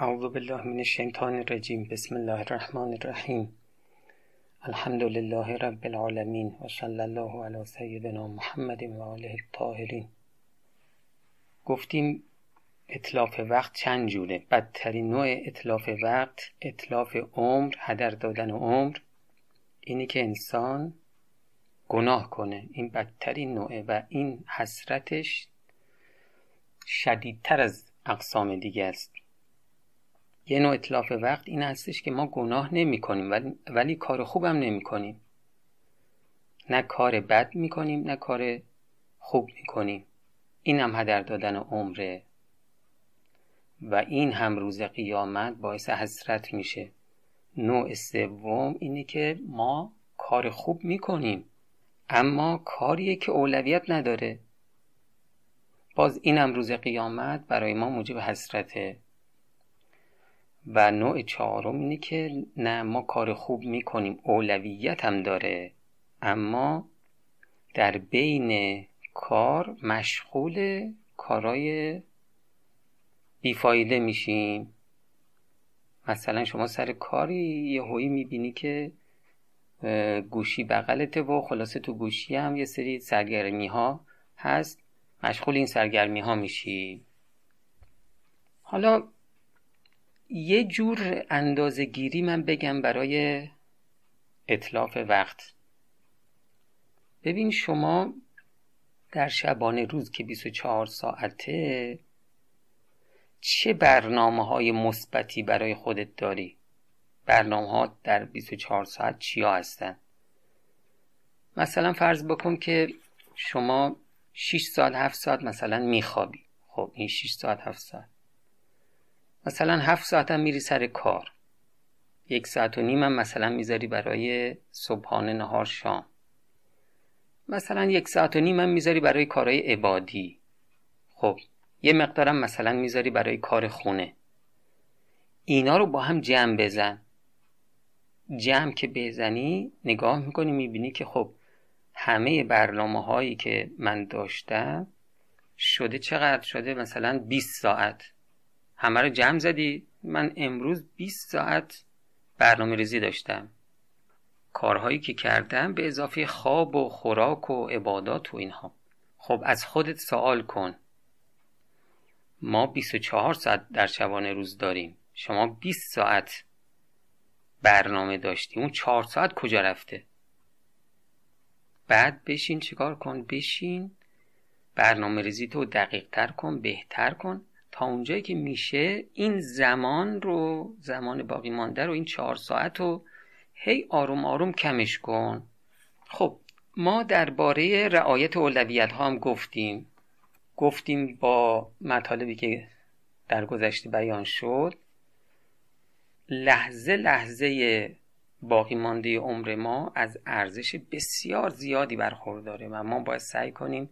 اعوذ بالله من الشیطان الرجیم بسم الله الرحمن الرحیم الحمد لله رب العالمین و صلی الله علی سیدنا محمد و آله الطاهرین. گفتیم اطلاف وقت چند جوره؟ بدترین نوع اطلاف وقت اطلاف عمر هدر دادن عمر اینی که انسان گناه کنه. این بدترین نوعه و این حسرتش شدیدتر از اقسام دیگه است. یه نوع اطلاف وقت این هستش که ما گناه نمی کنیم ولی, ولی کار خوبم نمی کنیم نه کار بد می کنیم نه کار خوب می کنیم این هم هدر دادن عمره. و این هم روز قیامت باعث حسرت میشه. نوع سوم اینه که ما کار خوب می‌کنیم اما کاریه که اولویت نداره. باز اینم روز قیامت برای ما موجب حسرته. و نوع چهارم اینه که نه ما کار خوب می‌کنیم اولویت هم داره. اما در بین کار مشغول کارای بیفایده میشیم. مثلا شما سر کاری یه هویی می‌بینی که گوشی بغلته و خلاصه تو گوشی هم یه سری سرگرمی ها هست. مشغول این سرگرمی ها میشی. حالا یه جور اندازه گیری من بگم برای اطلاف وقت. ببین شما در شبانه روز که 24 ساعته چه برنامه های مثبتی برای خودت داری؟ برنامه ها در 24 ساعت چیا هستن؟ مثلا فرض بکن که شما 6 ساعت 7 ساعت مثلا میخوابی. خب این 6 ساعت 7 ساعت. مثلا 7 ساعت هم میری سر کار. یک ساعت و نیم هم مثلا می‌ذاری برای صبحانه نهار شام. مثلا یک ساعت و نیم هم می‌ذاری برای کارهای عبادی. خب یه مقدارم مثلا می‌ذاری برای کار خونه. اینا رو با هم جمع بزن. جمع که بزنی نگاه می‌کنی می‌بینی که خب همه برنامه هایی که من داشتم شده چقدر؟ شده مثلا 20 ساعت. همه رو جمع زدی؟ من امروز 20 ساعت برنامه ریزی داشتم. کارهایی که کردم به اضافه خواب و خوراک و عبادات و اینها. خب از خودت سوال کن. ما 24 ساعت در شبانه روز داریم. شما 20 ساعت برنامه داشتی. اون 4 ساعت کجا رفته؟ بعد بشین چیکار کن؟ بشین. برنامه ریزی تو دقیق تر کن بهتر کن. اونجایی که میشه این زمان رو زمان باقی مانده رو این چهار ساعت رو هی آروم آروم کمش کن. خب ما درباره رعایت اولویت ها هم گفتیم. گفتیم با مطالبی که در گذشته بیان شد لحظه لحظه باقی مانده عمر ما از ارزش بسیار زیادی برخورداره و ما باید سعی کنیم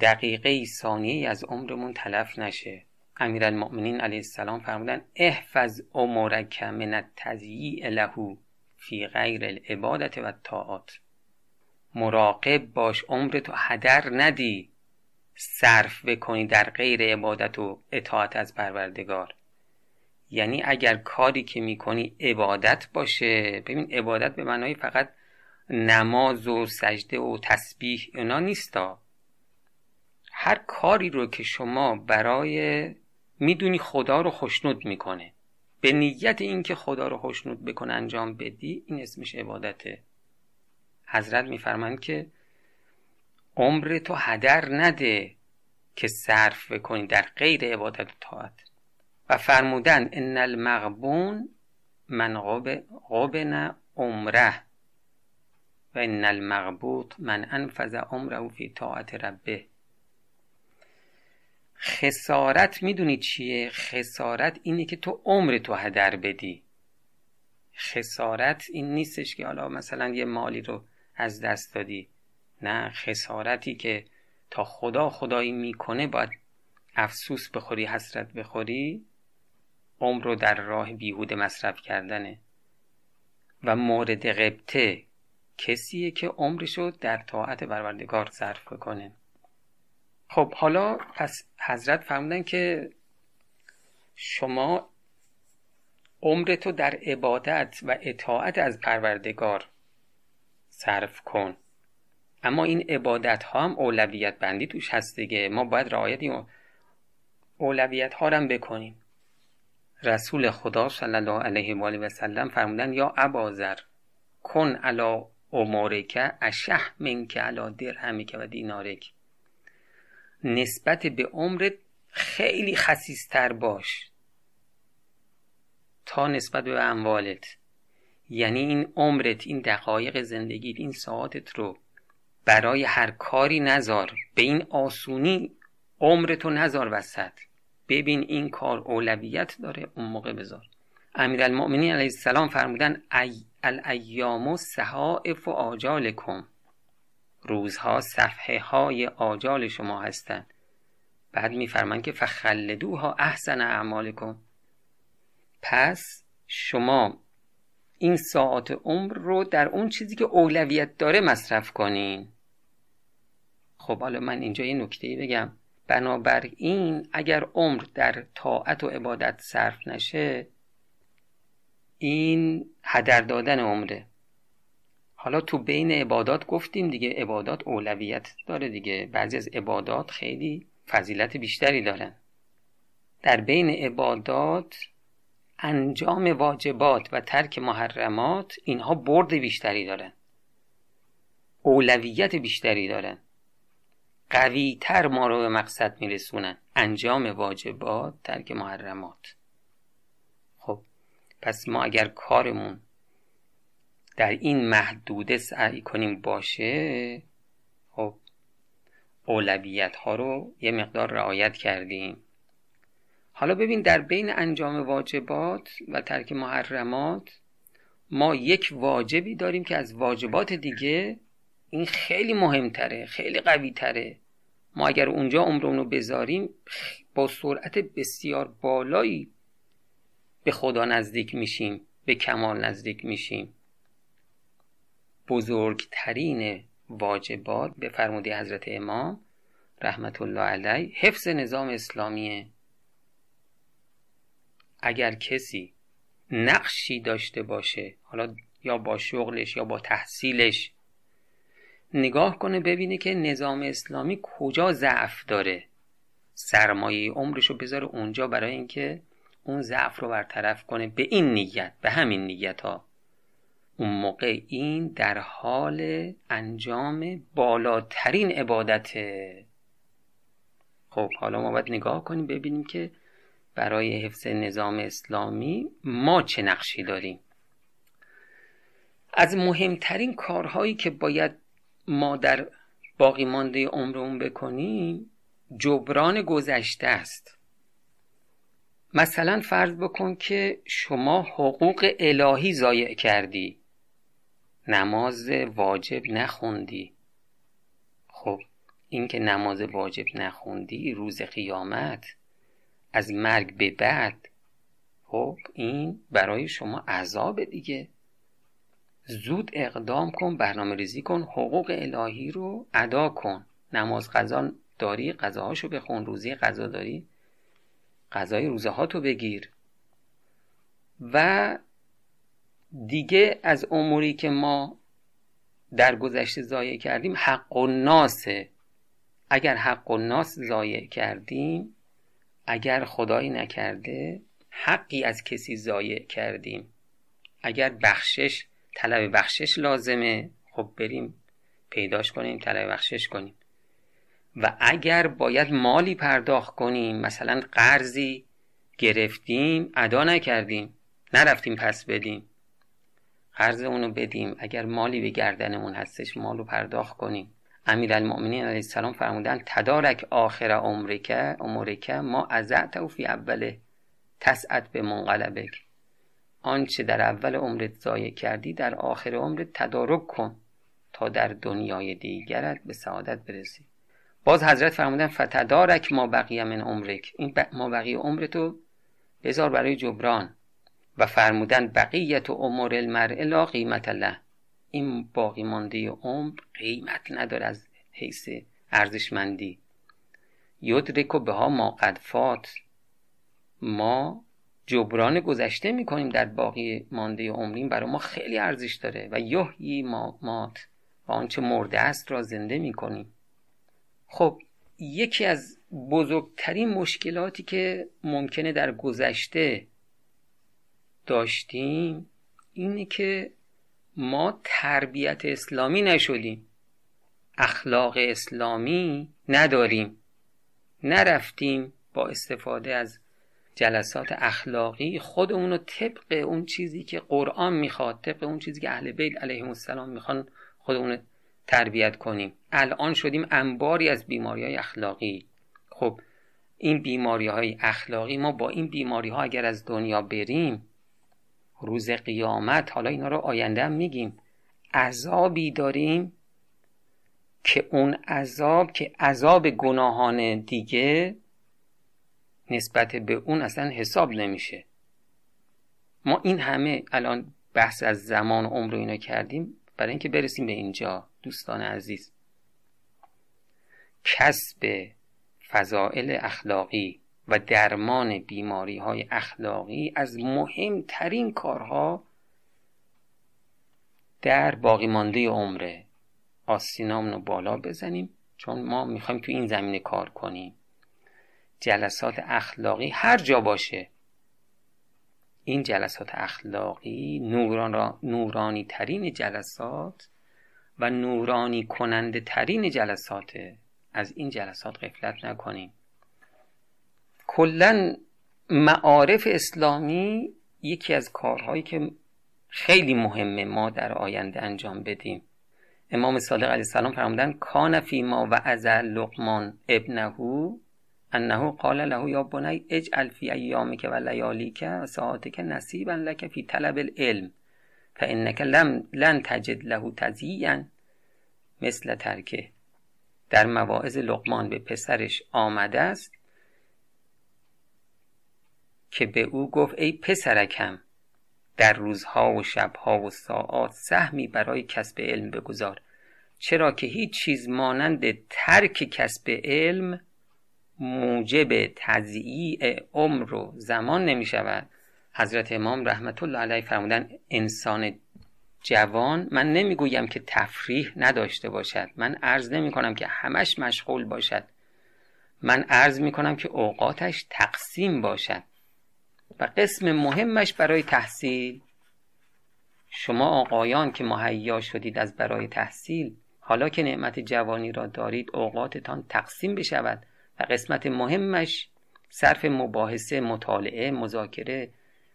دقیقه ثانیه از عمرمون تلف نشه. امیرالمؤمنین علیه السلام فرمودن احفظ امورک من التضییع له فی غیر العبادت و الطاعات. مراقب باش عمرتو هدر ندی. صرف بکنی در غیر عبادت و اطاعت از پروردگار. یعنی اگر کاری که می‌کنی عبادت باشه. ببین عبادت به معنای فقط نماز و سجده و تسبیح اینا نیستا. هر کاری رو که شما برای می‌دونی خدا رو خوشنود می‌کنه. به نیت اینکه خدا رو خوشنود بکنه انجام بدی این اسمش عبادته حضرت میفرمند که عمر تو هدر نده که صرف بکنی در غیر عبادت و طاعت. و فرمودن ان المغبون من غبن عمره. و ان المغبوط من انفذ عمره فی طاعت ربه. خسارت می‌دونی چیه؟ خسارت اینه که تو عمر تو هدر بدی. خسارت این نیستش که حالا مثلا یه مالی رو از دست دادی. نه خسارتی که تا خدا خدایی می‌کنه باید افسوس بخوری حسرت بخوری. عمر رو در راه بیهوده مصرف کردنه. و مورد غبته کسیه که عمرشو در طاعت پروردگار صرف کنه. خب حالا پس حضرت فرمودن که شما عمرتو در عبادت و اطاعت از پروردگار صرف کن. اما این عبادت ها هم اولویت بندی توش هست دیگه. ما باید رعایت این اولویت ها هم بکنیم. رسول خدا صلی الله علیه و آله و سلم فرمودن یا ابازر کن علا امورک اشح منک علا درهمک و دینارک. نسبت به عمرت خیلی خسیستر باش. تا نسبت به اموالت. یعنی این عمرت این دقایق زندگیت این ساعتت رو برای هر کاری نزار به این آسونی عمرتو نزار وسط. ببین این کار اولویت داره اون موقع بذار. امیرالمؤمنین علیه السلام فرمودن ای الایام و صحائف و آجالکم. روزها صفحه های آجال شما هستند. بعد میفرمان که فخلدوها احسن اعمالکم. پس شما این ساعت عمر رو در اون چیزی که اولویت داره مصرف کنین. خب حالا من اینجا یه نکته بگم. بنابراین اگر عمر در طاعت و عبادت صرف نشه این هدر دادن عمره. حالا تو بین عبادات گفتیم دیگه عبادات اولویت داره دیگه. بعضی از عبادات خیلی فضیلت بیشتری دارن. در بین عبادات انجام واجبات و ترک محرمات اینها برد بیشتری دارن. اولویت بیشتری دارن. قوی تر ما رو به مقصد میرسونن. انجام واجبات ترک محرمات. خب پس ما اگر کارمون در این محدوده سعی کنیم باشه خب اولویت ها رو یه مقدار رعایت کردیم. حالا ببین در بین انجام واجبات و ترک محرمات ما یک واجبی داریم که از واجبات دیگه این خیلی مهمتره خیلی قوی تره ما اگر اونجا عمرمون رو بذاریم با سرعت بسیار بالایی به خدا نزدیک میشیم به کمال نزدیک میشیم. بزرگترین واجبات به فرمودی حضرت امام؟ رحمت الله علیه. حفظ نظام اسلامیه اگر کسی نقشی داشته باشه حالا یا با شغلش یا با تحصیلش نگاه کنه ببینه که نظام اسلامی کجا ضعف داره. سرمایه عمرش رو بذاره اونجا برای اینکه اون ضعف رو برطرف کنه. به این نیت به همین نیت ها اون موقع این در حال انجام بالاترین عبادته خب حالا ما باید نگاه کنیم ببینیم که برای حفظ نظام اسلامی ما چه نقشی داریم. از مهمترین کارهایی که باید ما در باقی مانده عمرمون بکنیم جبران گذشته است. مثلا فرض بکن که شما حقوق الهی ضایع کردی. نماز واجب نخوندی. خب این که نماز واجب نخوندی روز قیامت از مرگ به بعد خب این برای شما عذاب دیگه. زود اقدام کن برنامه ریزی کن حقوق الهی رو ادا کن. نماز قضا داری قضاهاشو بخون روزی قضا داری قضای روزه ها بگیر. و دیگه از اموری که ما در گذشته ضایع کردیم حق و ناسه. اگر حق و ناس ضایع کردیم اگر خدایی نکرده حقی از کسی ضایع کردیم. اگر بخشش طلب بخشش لازمه خب بریم پیداش کنیم طلب بخشش کنیم. و اگر باید مالی پرداخت کنیم مثلا قرضی گرفتیم ادا نکردیم نرفتیم پس بدیم. قرض اونو بدیم. اگر مالی به گردنمون هستش مالو پرداخت کنیم. امیرالمؤمنین علیه السلام فرمودن تدارک آخر عمرک عمرک ما ازعت فی اوله تسعد به منقلبک. آنچه در اول عمرت ضایع کردی در آخر عمرت تدارک کن تا در دنیای دیگرت به سعادت برسی. باز حضرت فرمودن فتدارک ما بقیه من عمرک. این ما بقیه عمرتو بذار برای جبران. و فرمودن بقیت و عمر المرء لا قیمت له. این باقی مانده عمر قیمت نداره از حیث ارزشمندی. یدرک به ها ما قد فات. ما جبران گذشته می‌کنیم در باقی مانده عمریم برای ما خیلی ارزش داره و یحیی ما مات. و آنچه مرده است را زنده می‌کنیم. خب یکی از بزرگترین مشکلاتی که ممکنه در گذشته داشتیم اینه که ما تربیت اسلامی نشدیم. اخلاق اسلامی نداریم. نرفتیم با استفاده از جلسات اخلاقی. خودمون رو طبق اون چیزی که قرآن می‌خواد طبق اون چیزی که اهل بیت علیهم السلام می‌خوان خودمون تربیت کنیم. الان شدیم انباری از بیماری های اخلاقی. خب این بیماری های اخلاقی ما با این بیماری ها اگر از دنیا بریم روز قیامت حالا اینا رو آینده هم میگیم. عذابی داریم که اون عذاب که عذاب گناهان دیگه نسبت به اون اصلا حساب نمیشه. ما این همه الان بحث از زمان و عمر و اینا کردیم برای اینکه برسیم به اینجا دوستان عزیز. کسب فضائل اخلاقی. و درمان بیماری های اخلاقی از مهمترین کارها در باقی مانده عمره. آسینامون رو بالا بزنیم چون ما می‌خوایم تو این زمینه کار کنیم. جلسات اخلاقی هر جا باشه. این جلسات اخلاقی نوران را نورانی ترین جلسات و نورانی کننده ترین جلساته. از این جلسات غفلت نکنیم. کلا معارف اسلامی یکی از کارهایی که خیلی مهمه ما در آینده انجام بدیم. امام صادق علیه السلام فرمودن کان فی ما و ازل لقمان ابنه انه قال له یا بنی اجعل فی ایامک و لیالیک و ساعاتک نصیبا لک فی طلب العلم فانک لم لن تجد له تزیین مثل ترکه در مواعظ لقمان به پسرش آمده است. که به او گفت ای پسرکم در روزها و شبها و ساعات سهمی برای کسب علم بگذار. چرا که هیچ چیز مانند ترک کسب علم موجب تضییع عمر و زمان نمی شود. حضرت امام رحمت الله علیه فرمودن انسان جوان من نمی‌گویم که تفریح نداشته باشد. من عرض نمی کنم که همش مشغول باشد. من عرض می کنم که اوقاتش تقسیم باشد. و قسم مهمش برای تحصیل. شما آقایان که مهیا شدید از برای تحصیل حالا که نعمت جوانی را دارید اوقاتتان تقسیم بشود و قسمت مهمش صرف مباحثه مطالعه مذاکره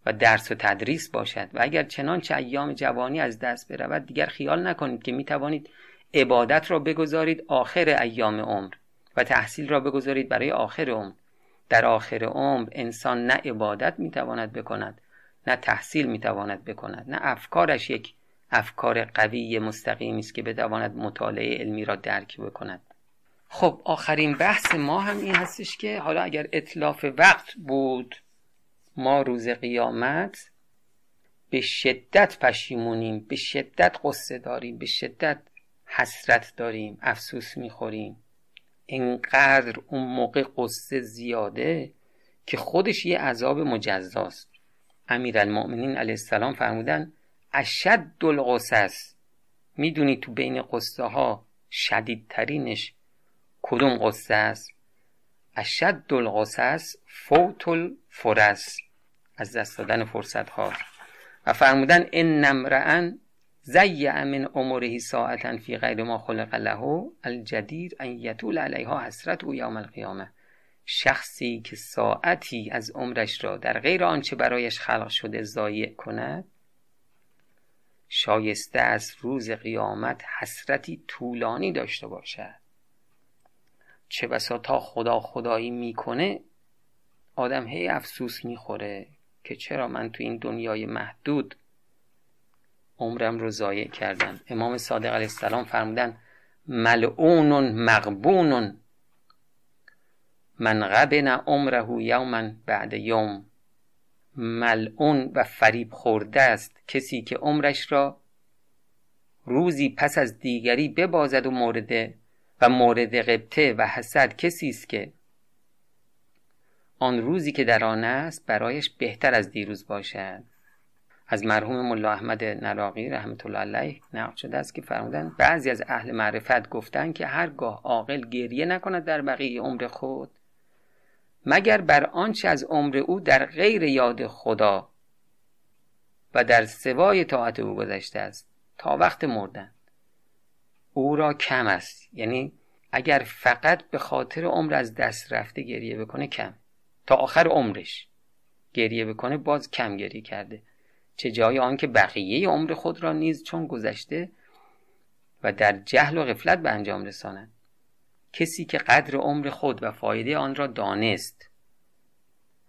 و درس و تدریس باشد. و اگر چنانچه ایام جوانی از دست برود دیگر خیال نکنید که می توانید عبادت را بگذارید آخر ایام عمر و تحصیل را بگذارید برای آخر عمر. در آخر عمر انسان نه عبادت می‌تواند بکند نه تحصیل می‌تواند بکند نه افکارش یک افکار قوی مستقیمی است که بتواند مطالعه علمی را درک بکند. خب آخرین بحث ما هم این هستش که حالا اگر اطلاف وقت بود ما روز قیامت به شدت پشیمونیم به شدت قصه داریم به شدت حسرت داریم افسوس می‌خوریم. انقدر اون موقع قصه زیاده که خودش یه عذاب مجزاست. امیرالمؤمنین علیه السلام فرمودن اشد القصص. می‌دونی تو بین قصه ها شدیدترینش کدوم قصه است؟ اشد القصص فوت الفرس. از دست دادن فرصت ها و فرمودن ان نمرعن زیع من عمره ساعتا فی غیر ما خلق له الجدیر ان یطول علیها حسرت او یوم القیامه. شخصی که ساعتی از عمرش را در غیر آنچه برایش خلق شده ضایع کند شایسته از روز قیامت حسرتی طولانی داشته باشد. چه بسا تا خدا خدایی می‌کنه آدم هی افسوس می‌خوره که چرا من تو این دنیای محدود عمرم رو ضایع کردم. امام صادق علیه السلام فرمودن ملعون مغبون من غبن عمره یوما بعد یوم. ملعون و فریب خورده است. کسی که عمرش را روزی پس از دیگری ببازد و مورد و مورد قبطه و حسد کسی است که آن روزی که در آن است برایش بهتر از دیروز باشد. از مرحوم ملا احمد نراقی رحمت الله علیه نقل شده است که فرمودن بعضی از اهل معرفت گفتند که هرگاه عاقل گریه نکند در بقیه عمر خود مگر بر آنچه از عمر او در غیر یاد خدا و در سوای طاعت او گذشته است تا وقت مردن. او را کم است یعنی اگر فقط به خاطر عمر از دست رفته گریه بکنه کم تا آخر عمرش گریه بکنه باز کم گریه کرده. چه جای آنکه بقیه عمر خود را نیز چون گذشته و در جهل و غفلت به انجام رسانند کسی که قدر عمر خود و فایده آن را دانست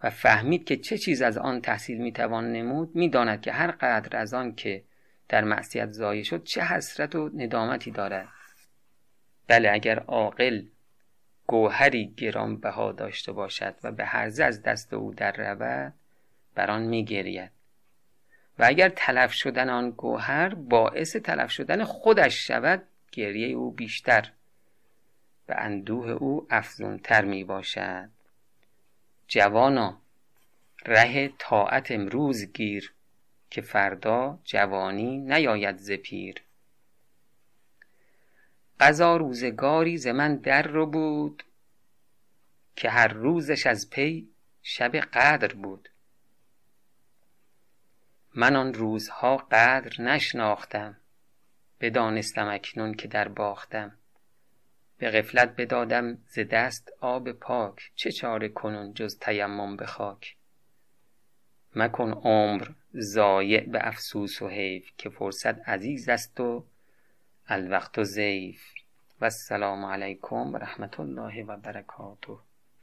و فهمید که چه چیز از آن تحصیل می‌توان نمود می‌داند که هر قدر از آن که در معصیت ضایع شد چه حسرت و ندامتی دارد. بله اگر عاقل گوهری گرانبها داشته باشد و به هرزه از دست او در رود بر آن میگرید. و اگر تلف شدن آن گوهر باعث تلف شدن خودش شود گریه او بیشتر و اندوه او افزونتر می باشد جوانا ره طاعت امروز گیر که فردا جوانی نیاید ز پیر. قضا روزگاری ز من در رو بود که هر روزش از پی شب قدر بود. من آن روزها قدر نشناختم. بدانستم اکنون که در باختم. به غفلت بدادم ز دست آب پاک. چه چاره کنون جز تیمم به خاک. مکن عمر ضایع به افسوس و حیف که فرصت عزیز است و الوقت و زیف و السلام علیکم و رحمت الله و برکاته.